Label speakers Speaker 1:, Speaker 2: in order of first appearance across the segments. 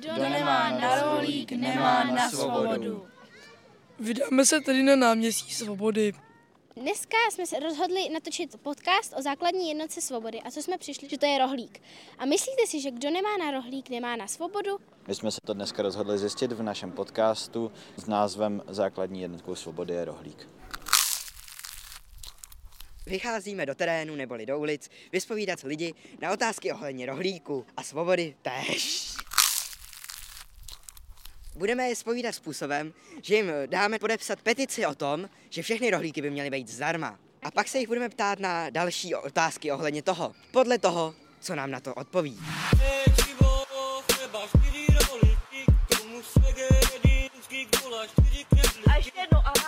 Speaker 1: Kdo nemá na rohlík, nemá na svobodu.
Speaker 2: Vydáme se tedy na náměstí svobody.
Speaker 3: Dneska jsme se rozhodli natočit podcast o základní jednotce svobody a co jsme přišli, že to je rohlík. A myslíte si, že kdo nemá na rohlík, nemá na svobodu?
Speaker 4: My jsme se to dneska rozhodli zjistit v našem podcastu s názvem Základní jednotkou svobody je rohlík.
Speaker 5: Vycházíme do terénu neboli do ulic vyspovídat lidi na otázky ohledně rohlíku a svobody též. Budeme je spovídat způsobem, že jim dáme podepsat petici o tom, že všechny rohlíky by měly být zdarma. A pak se jich budeme ptát na další otázky ohledně toho, podle toho, co nám na to odpoví.
Speaker 1: A ještě jednou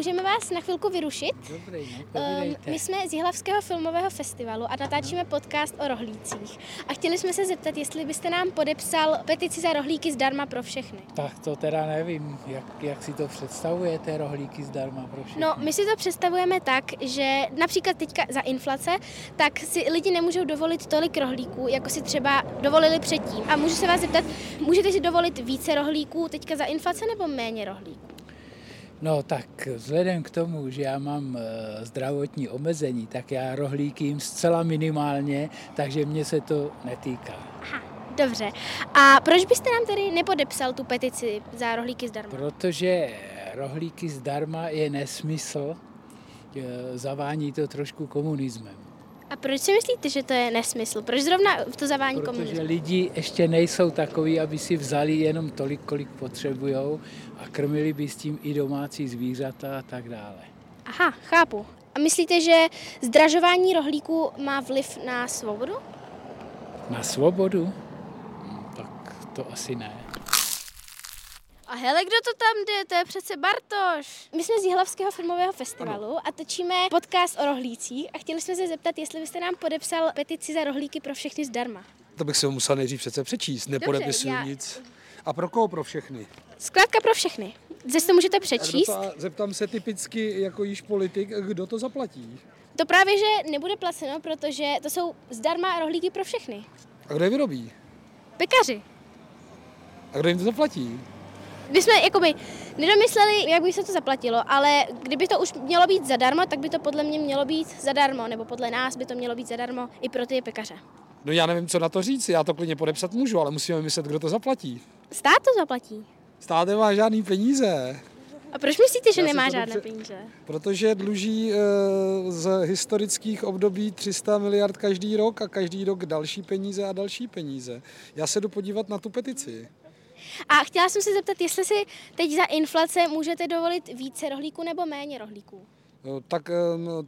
Speaker 3: Můžeme vás na chvilku vyrušit?
Speaker 6: Dobrý, no, povídejte.
Speaker 3: my jsme z Jihlavského filmového festivalu a natáčíme podcast o rohlících. A chtěli jsme se zeptat, jestli byste nám podepsal petici za rohlíky zdarma pro všechny.
Speaker 6: Tak to teda nevím, jak, jak si to představujete, rohlíky zdarma pro všechny.
Speaker 3: No, my si to představujeme tak, že například teďka za inflace, tak si lidi nemůžou dovolit tolik rohlíků, jako si třeba dovolili předtím. A můžu se vás zeptat, můžete si dovolit více rohlíků teďka za inflace nebo méně rohlíků?
Speaker 6: No tak vzhledem k tomu, že já mám e, zdravotní omezení, tak já rohlíky jim zcela minimálně, takže mě se to netýká.
Speaker 3: Aha, dobře. A proč byste nám tedy nepodepsal tu petici za rohlíky zdarma?
Speaker 6: Protože rohlíky zdarma je nesmysl, e, zavání to trošku komunismem.
Speaker 3: A proč si myslíte, že to je nesmysl? Proč zrovna to zavání
Speaker 6: Protože
Speaker 3: komunismu?
Speaker 6: lidi ještě nejsou takoví, aby si vzali jenom tolik, kolik potřebujou a krmili by s tím i domácí zvířata a tak dále.
Speaker 3: Aha, chápu. A myslíte, že zdražování rohlíků má vliv na svobodu?
Speaker 6: Na svobodu? Hm, Tak to asi ne.
Speaker 1: A hele, kdo to tam jde? To je přece Bartoš.
Speaker 3: My jsme z Jihlavského filmového festivalu a točíme podcast o rohlících a chtěli jsme se zeptat, jestli byste nám podepsal petici za rohlíky pro všechny zdarma.
Speaker 7: To bych si ho musel nejdřív přece přečíst, nepodepisuju
Speaker 3: já-
Speaker 7: nic. A pro koho pro všechny?
Speaker 3: Zkrátka pro všechny. Zde to můžete
Speaker 7: A
Speaker 3: přečíst.
Speaker 7: to, a zeptám se typicky jako již politik, kdo to zaplatí?
Speaker 3: To právě, že nebude placeno, protože to jsou zdarma rohlíky pro všechny.
Speaker 7: A kdo je vyrobí?
Speaker 3: Pekaři.
Speaker 7: A kdo jim to zaplatí?
Speaker 3: My jsme jakoby nedomysleli, jak by se to zaplatilo, ale kdyby to už mělo být zadarmo, tak by to podle mě mělo být zadarmo, nebo podle nás by to mělo být zadarmo i pro ty pekaře.
Speaker 7: No já nevím, co na to říct, já to klidně podepsat můžu, ale musíme myslet, kdo to zaplatí.
Speaker 3: Stát to zaplatí.
Speaker 7: Stát nemá žádný peníze,
Speaker 3: A proč myslíte, že
Speaker 7: Já
Speaker 3: nemá žádné
Speaker 7: dobře-
Speaker 3: peníze?
Speaker 7: protože dluží e, z historických období 300 miliard každý rok a každý rok další peníze a další peníze. Já se jdu podívat na tu petici.
Speaker 3: A chtěla jsem se zeptat, jestli si teď za inflace můžete dovolit více rohlíků nebo méně rohlíků.
Speaker 7: No, Tak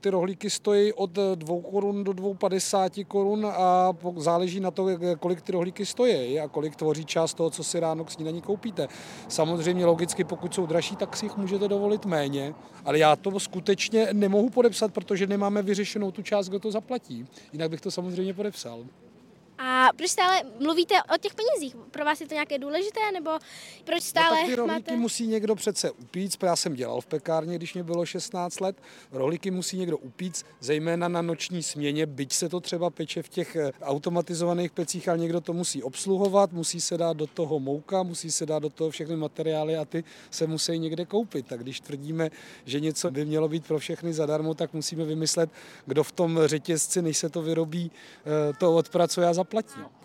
Speaker 7: ty rohlíky stojí od 2 korun do 2,50 korun a záleží na to, kolik ty rohlíky stojí a kolik tvoří část toho, co si ráno k snídaní koupíte. Samozřejmě logicky, pokud jsou dražší, tak si jich můžete dovolit méně, ale já to skutečně nemohu podepsat, protože nemáme vyřešenou tu část, kdo to zaplatí. Jinak bych to samozřejmě podepsal.
Speaker 3: A proč stále mluvíte o těch penězích? Pro vás je to nějaké důležité, nebo proč
Speaker 7: No,
Speaker 3: stále
Speaker 7: tak ty rohlíky
Speaker 3: máte...
Speaker 7: musí někdo přece upít, já jsem dělal v pekárně, když mě bylo 16 let. Rohlíky musí někdo upít, zejména na noční směně, byť se to třeba peče v těch eh, automatizovaných pecích, ale někdo to musí obsluhovat, musí se dát do toho mouka, musí se dát do toho všechny materiály a ty se musí někde koupit. Tak když tvrdíme, že něco by mělo být pro všechny zadarmo, tak musíme vymyslet, kdo v tom řetězci, než se to vyrobí, eh, to odpracuje a zaplatí.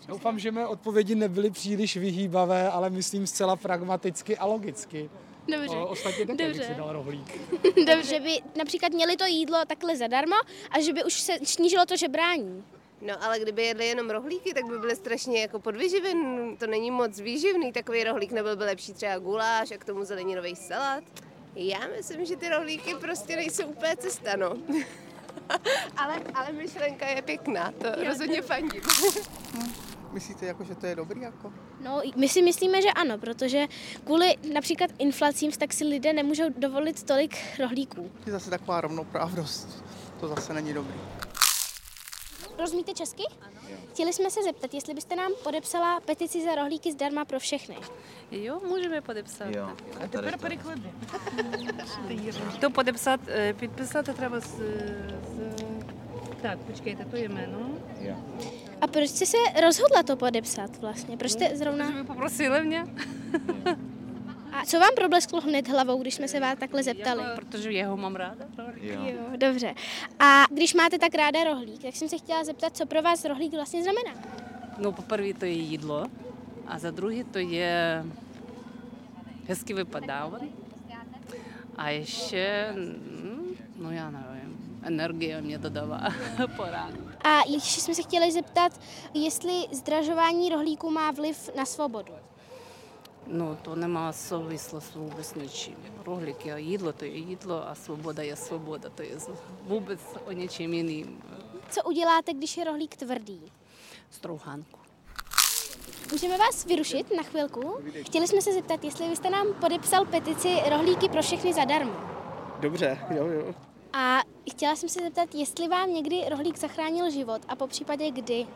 Speaker 7: Doufám, že mé odpovědi nebyly příliš vyhýbavé, ale myslím zcela pragmaticky a logicky.
Speaker 3: Dobře.
Speaker 7: O, ostatně také bych
Speaker 3: Dobře.
Speaker 7: si dal rohlík.
Speaker 3: Dobře. Že by například měli to jídlo takhle zadarmo a že by už se snížilo to žebrání.
Speaker 8: No ale kdyby jedli jenom rohlíky, tak by byly strašně jako podvyživen. To není moc výživný, takový rohlík nebyl by lepší třeba guláš a k tomu zeleninový salát. Já myslím, že ty rohlíky prostě nejsou úplně cesta, no. ale, ale myšlenka je pěkná, to rozhodně fandím.
Speaker 9: Myslíte, jako, že to je dobrý? Jako?
Speaker 3: No, my si myslíme, že ano, protože kvůli například inflacím tak si lidé nemůžou dovolit tolik rohlíků.
Speaker 9: Je zase taková rovnoprávnost. To zase není dobrý.
Speaker 3: Rozumíte česky? Chtěli jsme se zeptat, jestli byste nám podepsala petici za rohlíky zdarma pro všechny.
Speaker 10: Jo, můžeme podepsat.
Speaker 4: Jo.
Speaker 10: А тепер переклади. То подепсати, е, підписати треба з, з... Так, почекайте, то є jméno.
Speaker 4: Jo.
Speaker 3: A proč jste se rozhodla to podepsat vlastně? Proč jste zrovna...
Speaker 10: Ви попросили mě.
Speaker 3: A co vám problesklo hned hlavou, když jsme se vás takhle zeptali?
Speaker 10: Jako, protože jeho mám ráda.
Speaker 4: Jo.
Speaker 3: jo, dobře. A když máte tak ráda rohlík, tak jsem se chtěla zeptat, co pro vás rohlík vlastně znamená?
Speaker 10: No poprvé to je jídlo a za druhé to je hezky vypadá. A ještě, mm, no já nevím, energie mě dodává po ránu.
Speaker 3: A ještě jsme se chtěli zeptat, jestli zdražování rohlíku má vliv na svobodu
Speaker 10: Ну, то нема souvislost vůbec ničím. Rohlík je jídlo, to je jídlo a svoboda je svoboda, to je z- vůbec o něčem jiným.
Speaker 3: Co uděláte, když je rohlík tvrdý?
Speaker 10: Strouhánku.
Speaker 3: Můžeme vás vyrušit na chvilku? Chtěli jsme se zeptat, jestli byste nám podepsal petici Rohlíky pro všechny zadarmo.
Speaker 9: Dobře, jo, jo.
Speaker 3: A chtěla jsem se zeptat, jestli vám někdy rohlík zachránil život a po případě kdy.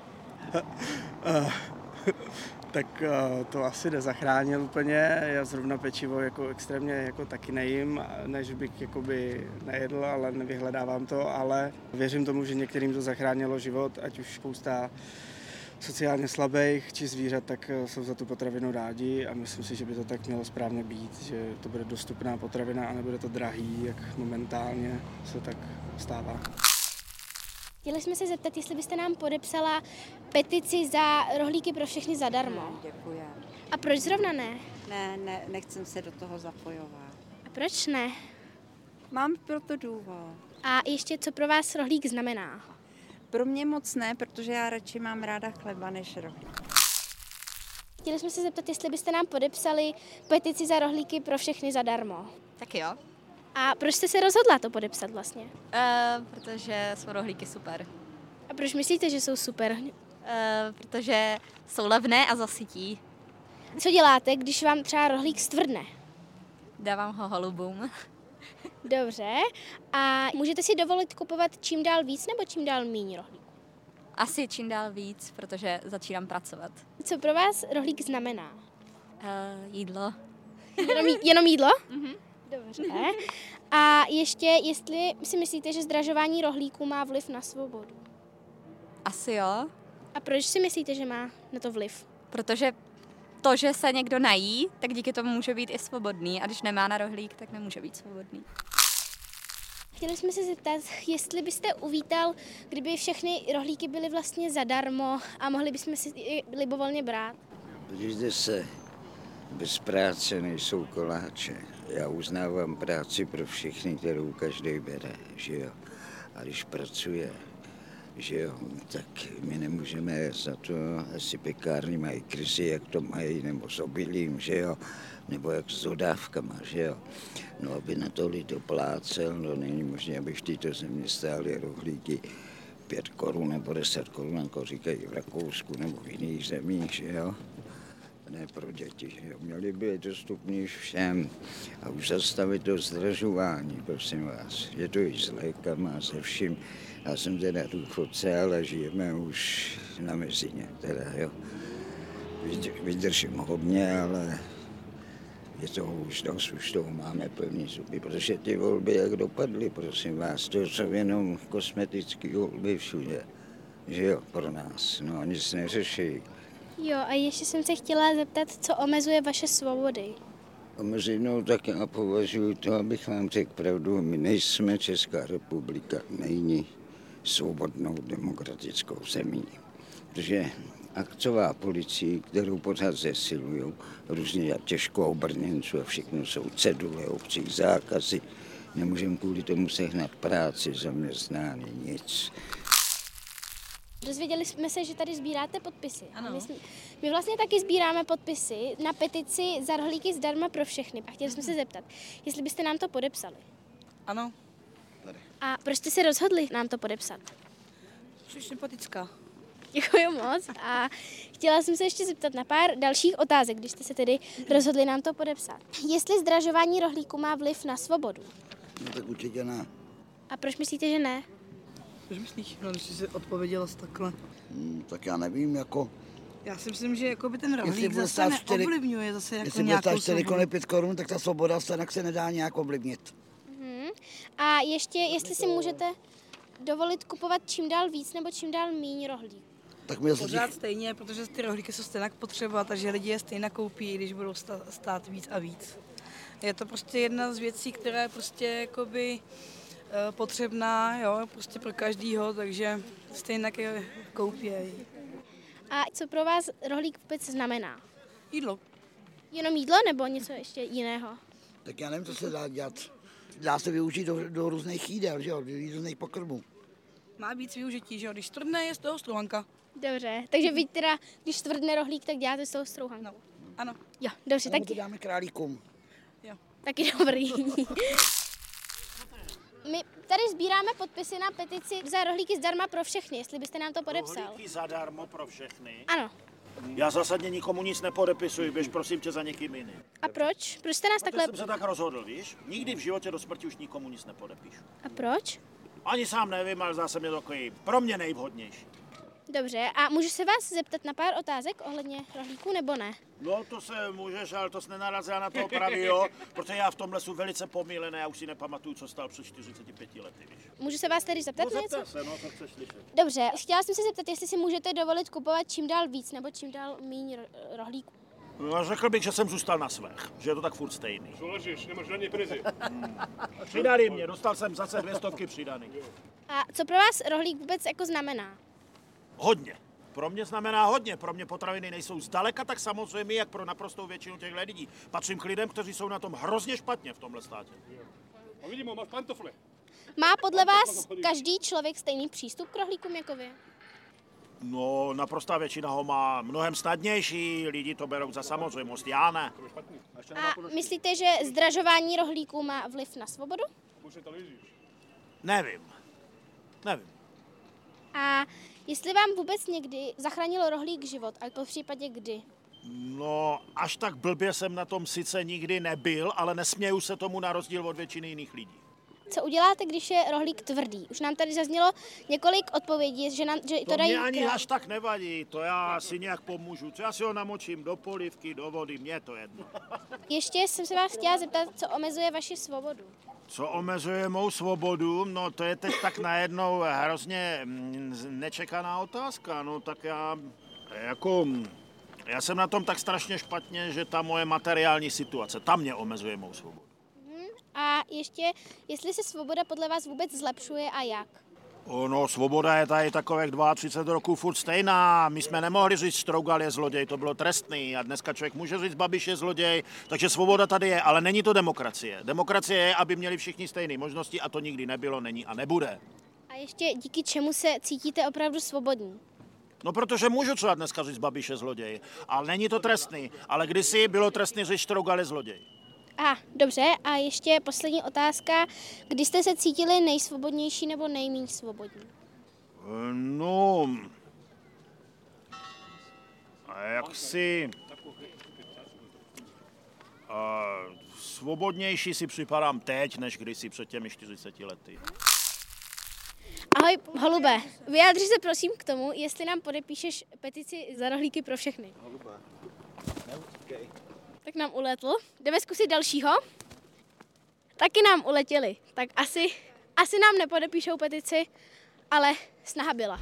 Speaker 9: Tak eh, to asi nezachránil úplně. Já zrovna pečivo jako extrémně jako taky nejím, než bych jakoby nejedl, ale nevyhledávám to, ale věřím tomu, že některým to zachránilo život, ať už spousta sociálně slabých či zvířat, tak eh, jsou za tu potravinu rádi a myslím si, že by to tak mělo správně být, že to bude dostupná potravina a nebude to drahý, jak momentálně se tak stává.
Speaker 3: Chtěli jsme se zeptat, jestli byste nám podepsala petici za rohlíky pro všechny zadarmo.
Speaker 11: Děkuji.
Speaker 3: A proč zrovna ne?
Speaker 11: Ne, ne, nechcem se do toho zapojovat.
Speaker 3: A proč ne?
Speaker 11: Mám proto důvod.
Speaker 3: A ještě, co pro vás rohlík znamená?
Speaker 11: Pro mě moc ne, protože já radši mám ráda chleba než rohlík.
Speaker 3: Chtěli jsme se zeptat, jestli byste nám podepsali petici za rohlíky pro všechny zadarmo.
Speaker 12: Tak jo,
Speaker 3: A proč jste se rozhodla to podepsat vlastně?
Speaker 12: uh, protože jsou rohlíky super.
Speaker 3: A proč myslíte, že jsou super?
Speaker 12: Uh, protože jsou levné a zasytí.
Speaker 3: Co děláte, když vám třeba rohlík stvrdne?
Speaker 12: Dávám ho holubům.
Speaker 3: Dobře. A můžete si dovolit kupovat čím dál víc nebo čím dál míň rohlík?
Speaker 12: Asi čím dál víc, protože začínám pracovat.
Speaker 3: Co pro vás rohlík znamená?
Speaker 12: Uh, jídlo.
Speaker 3: Jenom, jenom jídlo? Dobře. A ještě, jestli si myslíte, že zdražování rohlíků má vliv na svobodu?
Speaker 12: Asi jo,
Speaker 3: A proč si myslíte, že má na to vliv?
Speaker 12: protože to, že se někdo nají, tak díky tomu může být i svobodný a když nemá na rohlík, tak nemůže být svobodný.
Speaker 3: Chtěli jsme se zeptat, jestli byste uvítal, kdyby všechny rohlíky byly vlastně zadarmo a mohli bychom si je libovolně brát.
Speaker 13: Podívejte se, bez práce nejsou koláče. Já uznávám práci pro všechny, kterou každý bere, že jo. A když pracuje, že jo, tak my nemůžeme za to, asi pekárny mají krizi, jak to mají, nebo s obilím, že jo, nebo jak s dodávkama, že jo. No, aby na to lid doplácel, no není možné, aby v této země stály rohlíky 5 korun nebo 10 korun, jako říkají v Rakousku nebo v jiných zemích, že jo. Ne pro děti, že jo. Měli by být dostupní všem a už zastavit to zdražování, prosím vás. Je to i s lékama, se vším. Já jsem teda důchodce, ale žijeme už na mezině, teda jo. Vydr- Vydržím hodně, ale je toho už dost, už toho máme plný zuby, protože ty volby jak dopadly, prosím vás, to jsou jenom kosmetické volby všude, že jo, pro nás, no a nic neřeší.
Speaker 3: Jo, a ještě jsem se chtěla zeptat, co omezuje vaše svobody.
Speaker 13: Omezenou tak já považuji to, abych vám řekl pravdu, my nejsme Česká republika, není svobodnou demokratickou zemí. Protože akcová policii, kterou pořád zesilují, různě těžko obrněnců a všechno jsou cedule, obcí, zákazy. Nemůžeme kvůli tomu sehnat práci, zaměstnání, nic.
Speaker 3: Dozvěděli jsme se, že tady sbíráte podpisy. Ano. My, jsme, my vlastně taky sbíráme podpisy na petici za rohlíky zdarma pro všechny. A chtěli jsme se zeptat, jestli byste nám to podepsali.
Speaker 2: Ano.
Speaker 3: A proč jste se rozhodli nám to podepsat?
Speaker 2: Jsi sympatická.
Speaker 3: Děkuji moc. A chtěla jsem se ještě zeptat na pár dalších otázek, když jste se tedy rozhodli nám to podepsat. Jestli zdražování rohlíku má vliv na svobodu?
Speaker 13: No tak určitě ne.
Speaker 3: A proč myslíte, že ne?
Speaker 2: Což myslíš, no, když jsi odpověděla takhle?
Speaker 14: Hmm, tak já nevím, jako...
Speaker 2: Já si myslím, že jako by ten
Speaker 14: Jestli
Speaker 2: rohlík
Speaker 14: bude
Speaker 2: zase
Speaker 14: stát čtyři-
Speaker 2: neovlivňuje zase jako
Speaker 14: Jestli bude
Speaker 2: nějakou
Speaker 14: stát 4
Speaker 2: svobodu.
Speaker 14: koruny 5 korun, tak ta svoboda se, tak se nedá nějak ovlivnit.
Speaker 3: Mhm. A ještě, jestli si můžete dovolit kupovat čím dál víc nebo čím dál míň rohlík.
Speaker 14: Tak mi zase
Speaker 2: Pořád stejně, protože ty rohlíky jsou stejně potřeba, takže lidi je stejně koupí, i když budou stát víc a víc. Je to prostě jedna z věcí, která je prostě jakoby potřebná, jo, prostě pro každýho, takže stejně je koupějí.
Speaker 3: A co pro vás rohlík vůbec znamená?
Speaker 2: Jídlo.
Speaker 3: Jenom jídlo nebo něco ještě jiného?
Speaker 14: Tak já nevím, co se dá dělat. Dá se využít do, do různých jídel, že jo, do různých pokrmů.
Speaker 2: Má víc využití, že jo, když tvrdne je z toho struhanka.
Speaker 3: Dobře, takže vy teda, když stvrdne rohlík, tak děláte z toho strouhanku.
Speaker 2: No. Ano.
Speaker 3: Jo, dobře, tak
Speaker 14: to dáme králíkům.
Speaker 3: taky dobrý. My tady sbíráme podpisy na petici za rohlíky zdarma pro všechny, jestli byste nám to podepsal.
Speaker 15: Rohlíky zadarmo pro všechny.
Speaker 3: Ano.
Speaker 15: Já zásadně nikomu nic nepodepisuji, běž prosím tě za někým jiným.
Speaker 3: A proč? Proč jste nás
Speaker 15: Takhle...
Speaker 3: takhle...
Speaker 15: jsem se tak rozhodl, víš? Nikdy v životě do smrti už nikomu nic nepodepíšu.
Speaker 3: A proč?
Speaker 15: Ani sám nevím, ale zase mě to takový pro mě nejvhodnější.
Speaker 3: Dobře, a můžu se vás zeptat na pár otázek ohledně rohlíků nebo ne?
Speaker 15: No to se můžeš, ale to jsi nenarazila na to opravy, jo? Protože já v tomhle jsem velice pomílený, já už si nepamatuju, co stal před 45 lety, víš?
Speaker 3: Můžu se vás tedy zeptat
Speaker 15: No
Speaker 3: na něco?
Speaker 15: se, no, co chceš slyšet.
Speaker 3: Dobře, chtěla jsem se zeptat, jestli si můžete dovolit kupovat čím dál víc nebo čím dál míň ro- rohlíků.
Speaker 15: No, řekl bych, že jsem zůstal na svých, že je to tak furt stejný.
Speaker 16: Co ležíš, nemáš žádný prizy.
Speaker 15: Přidali mě, dostal jsem zase dvě stovky přidaný.
Speaker 3: A co pro vás rohlík vůbec jako znamená?
Speaker 15: Hodně. Pro mě znamená hodně. Pro mě potraviny nejsou zdaleka tak samozřejmě, jak pro naprostou většinu těch lidí. Patřím k lidem, kteří jsou na tom hrozně špatně v tomhle státě.
Speaker 16: A vidím, máš pantofle.
Speaker 3: Má podle vás každý člověk stejný přístup k rohlíkům jako vy?
Speaker 15: No, naprostá většina ho má mnohem snadnější, lidi to berou za samozřejmost, já ne.
Speaker 3: A myslíte, že zdražování rohlíků má vliv na svobodu?
Speaker 15: Nevím. Nevím.
Speaker 3: A jestli vám vůbec někdy zachránilo rohlík život, a po případě kdy?
Speaker 15: No, až tak blbě jsem na tom sice nikdy nebyl, ale nesměju se tomu na rozdíl od většiny jiných lidí.
Speaker 3: Co uděláte, když je rohlík tvrdý? Už nám tady zaznělo několik odpovědí, že, nám, že to,
Speaker 15: To
Speaker 3: dají
Speaker 15: mě ani
Speaker 3: král.
Speaker 15: až tak nevadí, to já si nějak pomůžu. Co já si ho namočím do polivky, do vody, mně je to jedno.
Speaker 3: Ještě jsem se vás chtěla zeptat, co omezuje vaši svobodu.
Speaker 15: Co omezuje mou svobodu? No to je teď tak najednou hrozně mm, nečekaná otázka. No tak já jako... Já jsem na tom tak strašně špatně, že ta moje materiální situace, ta mě omezuje mou svobodu.
Speaker 3: A ještě, jestli se svoboda podle vás vůbec zlepšuje a jak?
Speaker 15: No, svoboda je tady takových 32 roků furt stejná. My jsme nemohli říct, Strougal je zloděj, to bylo trestný. A dneska člověk může říct, Babiš je zloděj. Takže svoboda tady je, ale není to demokracie. Demokracie je, aby měli všichni stejné možnosti a to nikdy nebylo, není a nebude.
Speaker 3: A ještě díky čemu se cítíte opravdu svobodní?
Speaker 15: No, protože můžu třeba dneska říct, Babiš je zloděj. Ale není to trestný. Ale kdysi bylo trestný říct, Strougal je zloděj.
Speaker 3: A dobře, a ještě poslední otázka. Kdy jste se cítili nejsvobodnější nebo nejméně svobodní?
Speaker 15: No, a jak si a, svobodnější si připadám teď, než kdysi před těmi 40 lety.
Speaker 3: Ahoj, holube. Vyjádři se prosím k tomu, jestli nám podepíšeš petici za rohlíky pro všechny. Tak nám uletl. Jdeme zkusit dalšího. Taky nám uletěli. Tak asi, asi nám nepodepíšou petici, ale snaha byla.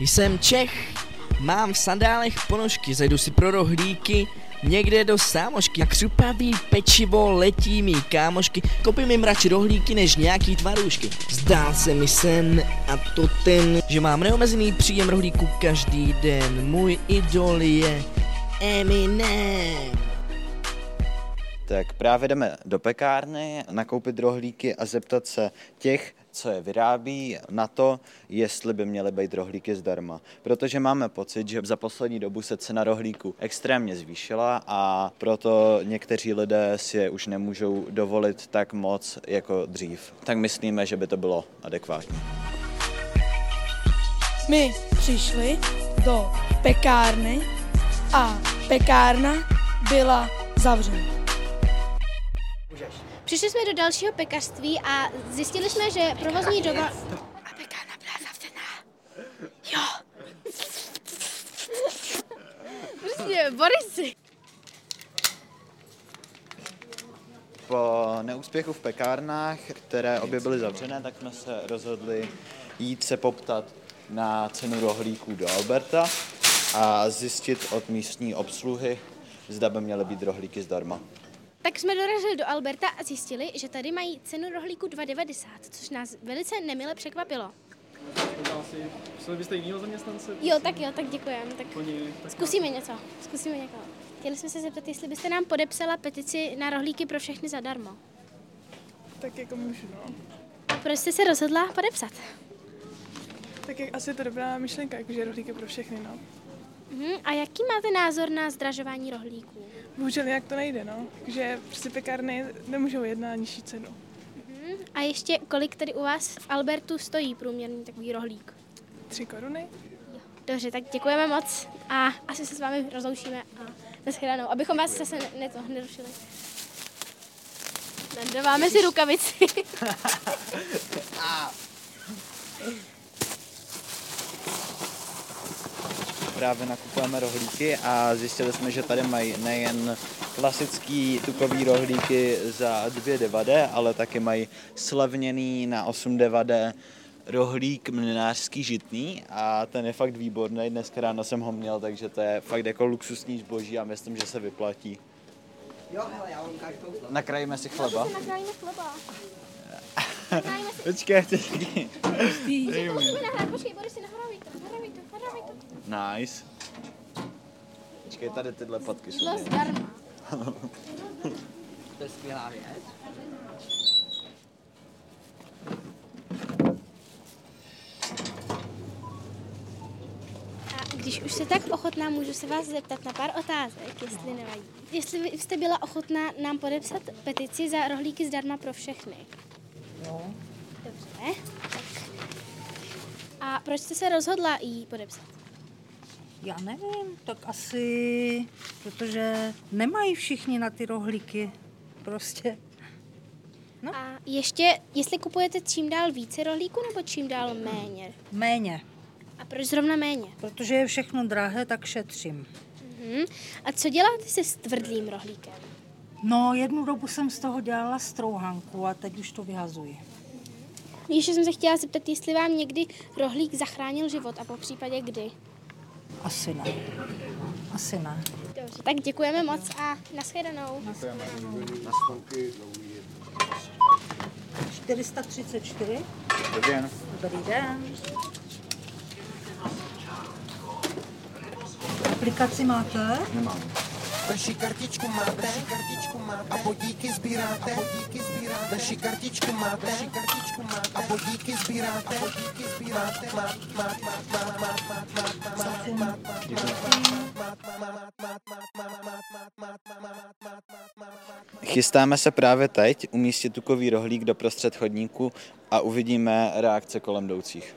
Speaker 17: Jsem Čech, mám v sandálech ponožky, zajdu si pro rohlíky, někde do sámošky. Jak křupavý pečivo letí mý kámošky, koupím jim radši rohlíky než nějaký tvarůžky. Zdál se mi sen a to ten, že mám neomezený příjem rohlíku každý den. Můj idol je Eminem.
Speaker 4: Tak právě jdeme do pekárny, nakoupit rohlíky a zeptat se těch, co je vyrábí, na to, jestli by měly být rohlíky zdarma. Protože máme pocit, že za poslední dobu se cena rohlíku extrémně zvýšila a proto někteří lidé si je už nemůžou dovolit tak moc jako dřív. Tak myslíme, že by to bylo adekvátní.
Speaker 2: My přišli do pekárny a pekárna byla zavřena.
Speaker 3: Přišli jsme do dalšího pekařství a zjistili jsme, že provozní doba...
Speaker 1: A pekárna byla zavřená. Jo. Prostě, Borisi.
Speaker 4: Po neúspěchu v pekárnách, které obě byly zavřené, tak jsme se rozhodli jít se poptat na cenu rohlíků do Alberta a zjistit od místní obsluhy, zda by měly být rohlíky zdarma.
Speaker 3: Tak jsme dorazili do Alberta a zjistili, že tady mají cenu rohlíku 2,90, což nás velice nemile překvapilo.
Speaker 18: Chtěli byste jinýho zaměstnance?
Speaker 3: Jo, tak jo, tak děkujeme. Tak
Speaker 18: Oni, tak
Speaker 3: zkusíme něco, zkusíme někoho. Chtěli jsme se zeptat, jestli byste nám podepsala petici na rohlíky pro všechny zadarmo.
Speaker 19: Tak jako můžu, no.
Speaker 3: A proč jste se rozhodla podepsat?
Speaker 19: Tak jak asi je to dobrá myšlenka, jakože rohlíky pro všechny, no.
Speaker 3: Mhm. A jaký máte názor na zdražování rohlíků?
Speaker 19: Bohužel jak to nejde, no. Takže prostě pekárny nemůžou jít na nižší cenu.
Speaker 3: Mhm. A ještě kolik tady u vás v Albertu stojí průměrný takový rohlík?
Speaker 19: Tři koruny?
Speaker 3: Dobře, tak děkujeme moc a asi se s vámi rozloučíme a nashledanou, abychom vás zase ne, ne to, nerušili. Nadáváme si rukavici.
Speaker 4: Právě nakupujeme rohlíky a zjistili jsme, že tady mají nejen klasický tukový rohlíky za 2,9, ale taky mají slevněný na 8,9 rohlík mlinářský žitný a ten je fakt výborný. Dneska ráno jsem ho měl, takže to je fakt jako luxusní zboží a myslím, že se vyplatí.
Speaker 5: Jo, hele, já vám.
Speaker 4: Nakrájíme si chleba.
Speaker 3: Nakrájíme chleba.
Speaker 4: Počkej, počkej.
Speaker 3: Nahrát, počkej, Boris, nahrávaj to, nahrávaj to, nahrávaj to.
Speaker 4: Nice. Počkej, tady tyhle patky jsou.
Speaker 3: Jídlo zdarma.
Speaker 5: To je skvělá věc.
Speaker 3: A když už jste tak ochotná, můžu se vás zeptat na pár otázek, jestli nevadí. Jestli jste byla ochotná nám podepsat petici za rohlíky zdarma pro všechny.
Speaker 20: Jo.
Speaker 3: Dobře. Tak. A proč jste se rozhodla jí podepsat?
Speaker 20: Já nevím, tak asi, protože nemají všichni na ty rohlíky. Prostě.
Speaker 3: No. A ještě, jestli kupujete čím dál více rohlíků nebo čím dál méně?
Speaker 20: Méně.
Speaker 3: A proč zrovna méně?
Speaker 20: Protože je všechno drahé, tak šetřím.
Speaker 3: Mhm. A co děláte se s tvrdlým rohlíkem?
Speaker 20: No, jednu dobu jsem z toho dělala strouhanku a teď už to vyhazuji.
Speaker 3: Ještě jsem se chtěla zeptat, jestli vám někdy rohlík zachránil život a po případě kdy.
Speaker 20: Asi ne. Asi ne.
Speaker 3: Dobře, tak děkujeme moc a nashledanou.
Speaker 20: 434.
Speaker 4: Dobrý den.
Speaker 20: Dobrý den. Aplikaci máte?
Speaker 4: Nemám.
Speaker 21: Naši kartičku máte, naši kartičku máte, a podíky sbíráte, a podíky sbíráte, naši kartičku máte, naši kartičku máte, a podíky sbíráte, a podíky sbíráte, má, má, má, má, má, má, má, má,
Speaker 4: Chystáme se právě teď umístit tukový rohlík do prostřed chodníku a uvidíme reakce kolem jdoucích.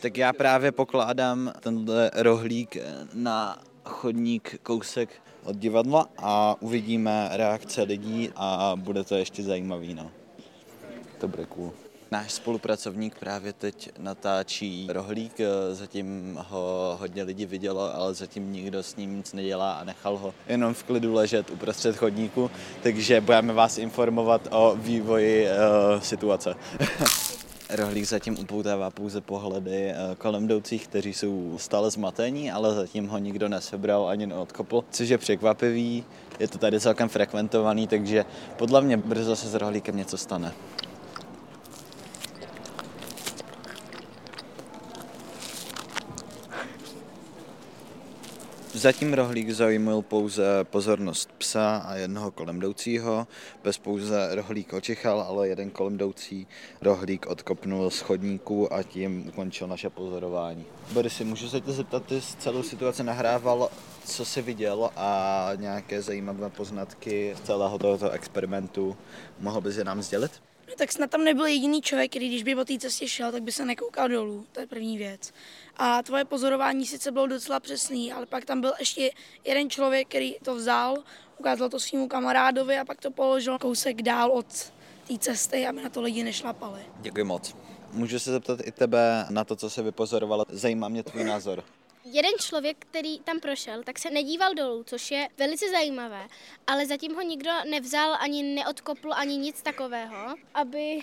Speaker 4: Tak já právě pokládám tenhle rohlík na chodník kousek od divadla a uvidíme reakce lidí a bude to ještě zajímavý. No. To bude cool. Náš spolupracovník právě teď natáčí rohlík, zatím ho hodně lidí vidělo, ale zatím nikdo s ním nic nedělá a nechal ho jenom v klidu ležet uprostřed chodníku, takže budeme vás informovat o vývoji uh, situace. Rohlík zatím upoutává pouze pohledy kolem jdoucích, kteří jsou stále zmatení, ale zatím ho nikdo nesebral ani neodkopl, což je překvapivý. Je to tady celkem frekventovaný, takže podle mě brzo se s rohlíkem něco stane. Zatím rohlík zaujímal pouze pozornost psa a jednoho kolem jdoucího. Bez pouze rohlík očichal, ale jeden kolem jdoucí rohlík odkopnul z chodníku a tím ukončil naše pozorování. Borisi, můžu se tě zeptat, ty jsi celou situaci nahrával, co jsi viděl a nějaké zajímavé poznatky z celého tohoto experimentu. Mohl bys je nám sdělit?
Speaker 2: No tak snad tam nebyl jediný člověk, který když by po té cestě šel, tak by se nekoukal dolů, to je první věc. A tvoje pozorování sice bylo docela přesný, ale pak tam byl ještě jeden člověk, který to vzal, ukázal to svýmu kamarádovi a pak to položil kousek dál od té cesty, aby na to lidi nešlapali.
Speaker 4: Děkuji moc. Můžu se zeptat i tebe na to, co se vypozorovala. Zajímá mě tvůj názor.
Speaker 3: Jeden člověk, který tam prošel, tak se nedíval dolů, což je velice zajímavé, ale zatím ho nikdo nevzal, ani neodkopl, ani nic takového, aby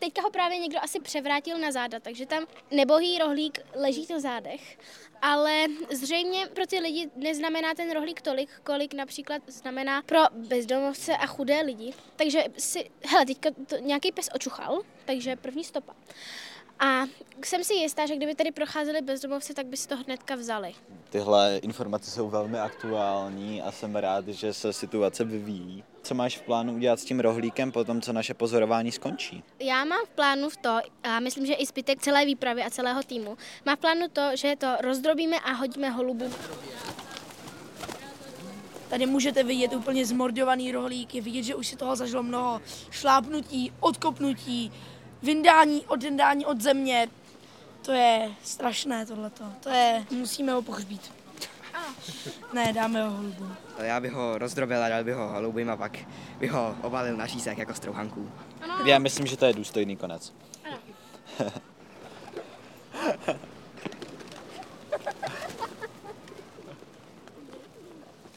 Speaker 3: Teďka ho právě někdo asi převrátil na záda, takže tam nebohý rohlík leží na zádech, ale zřejmě pro ty lidi neznamená ten rohlík tolik, kolik například znamená pro bezdomovce a chudé lidi. Takže si, hele, teďka to nějaký pes očuchal, takže první stopa. A jsem si jistá, že kdyby tady procházeli bezdomovci, tak by si to hnedka vzali.
Speaker 4: Tyhle informace jsou velmi aktuální a jsem rád, že se situace vyvíjí. Co máš v plánu udělat s tím rohlíkem po tom, co naše pozorování skončí?
Speaker 3: Já mám v plánu v to, a myslím, že i zbytek celé výpravy a celého týmu, má v plánu to, že to rozdrobíme a hodíme holubům.
Speaker 22: Tady můžete vidět úplně zmordovaný rohlík, je vidět, že už si toho zažilo mnoho. Šlápnutí, odkopnutí, vyndání, odendání od země. To je strašné tohleto. To je, musíme ho pohřbít. Ne, dáme ho holubům.
Speaker 5: Já bych ho rozdrobil a dal bych ho holubým a pak bych ho obalil na řízek jako strouhanku.
Speaker 4: Já myslím, že to je důstojný konec.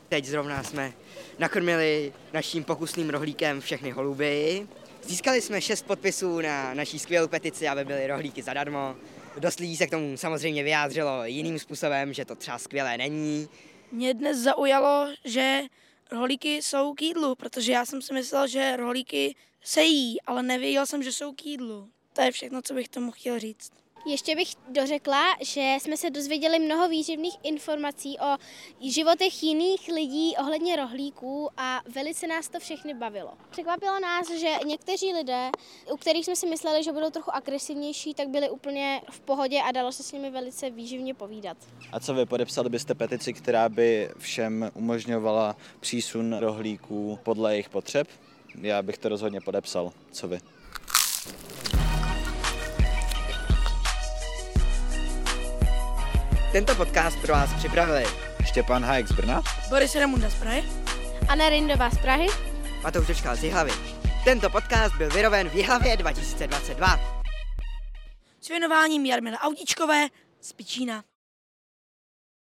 Speaker 5: Teď zrovna jsme nakrmili naším pokusným rohlíkem všechny holuby. Získali jsme šest podpisů na naší skvělou petici, aby byly rohlíky zadarmo. Dost lidí se k tomu samozřejmě vyjádřilo jiným způsobem, že to třeba skvělé není.
Speaker 22: Mě dnes zaujalo, že rohlíky jsou k jídlu, protože já jsem si myslel, že rohlíky se jí, ale nevěděl jsem, že jsou k jídlu. To je všechno, co bych tomu chtěl říct.
Speaker 3: Ještě bych dořekla, že jsme se dozvěděli mnoho výživných informací o životech jiných lidí ohledně rohlíků a velice nás to všechny bavilo. Překvapilo nás, že někteří lidé, u kterých jsme si mysleli, že budou trochu agresivnější, tak byli úplně v pohodě a dalo se s nimi velice výživně povídat.
Speaker 4: A co vy, podepsali byste petici, která by všem umožňovala přísun rohlíků podle jejich potřeb? Já bych to rozhodně podepsal. Co vy?
Speaker 5: Tento podcast pro vás připravili
Speaker 4: Štěpán Hajek z Brna,
Speaker 22: Boris Remunda z Prahy.
Speaker 3: Anna Rindová z Prahy.
Speaker 5: Matouš Dočkal z Jihlavy. Tento podcast byl vyroben v Jihlavě 2022.
Speaker 22: S věnováním Jarmila Audičkové z Pičína.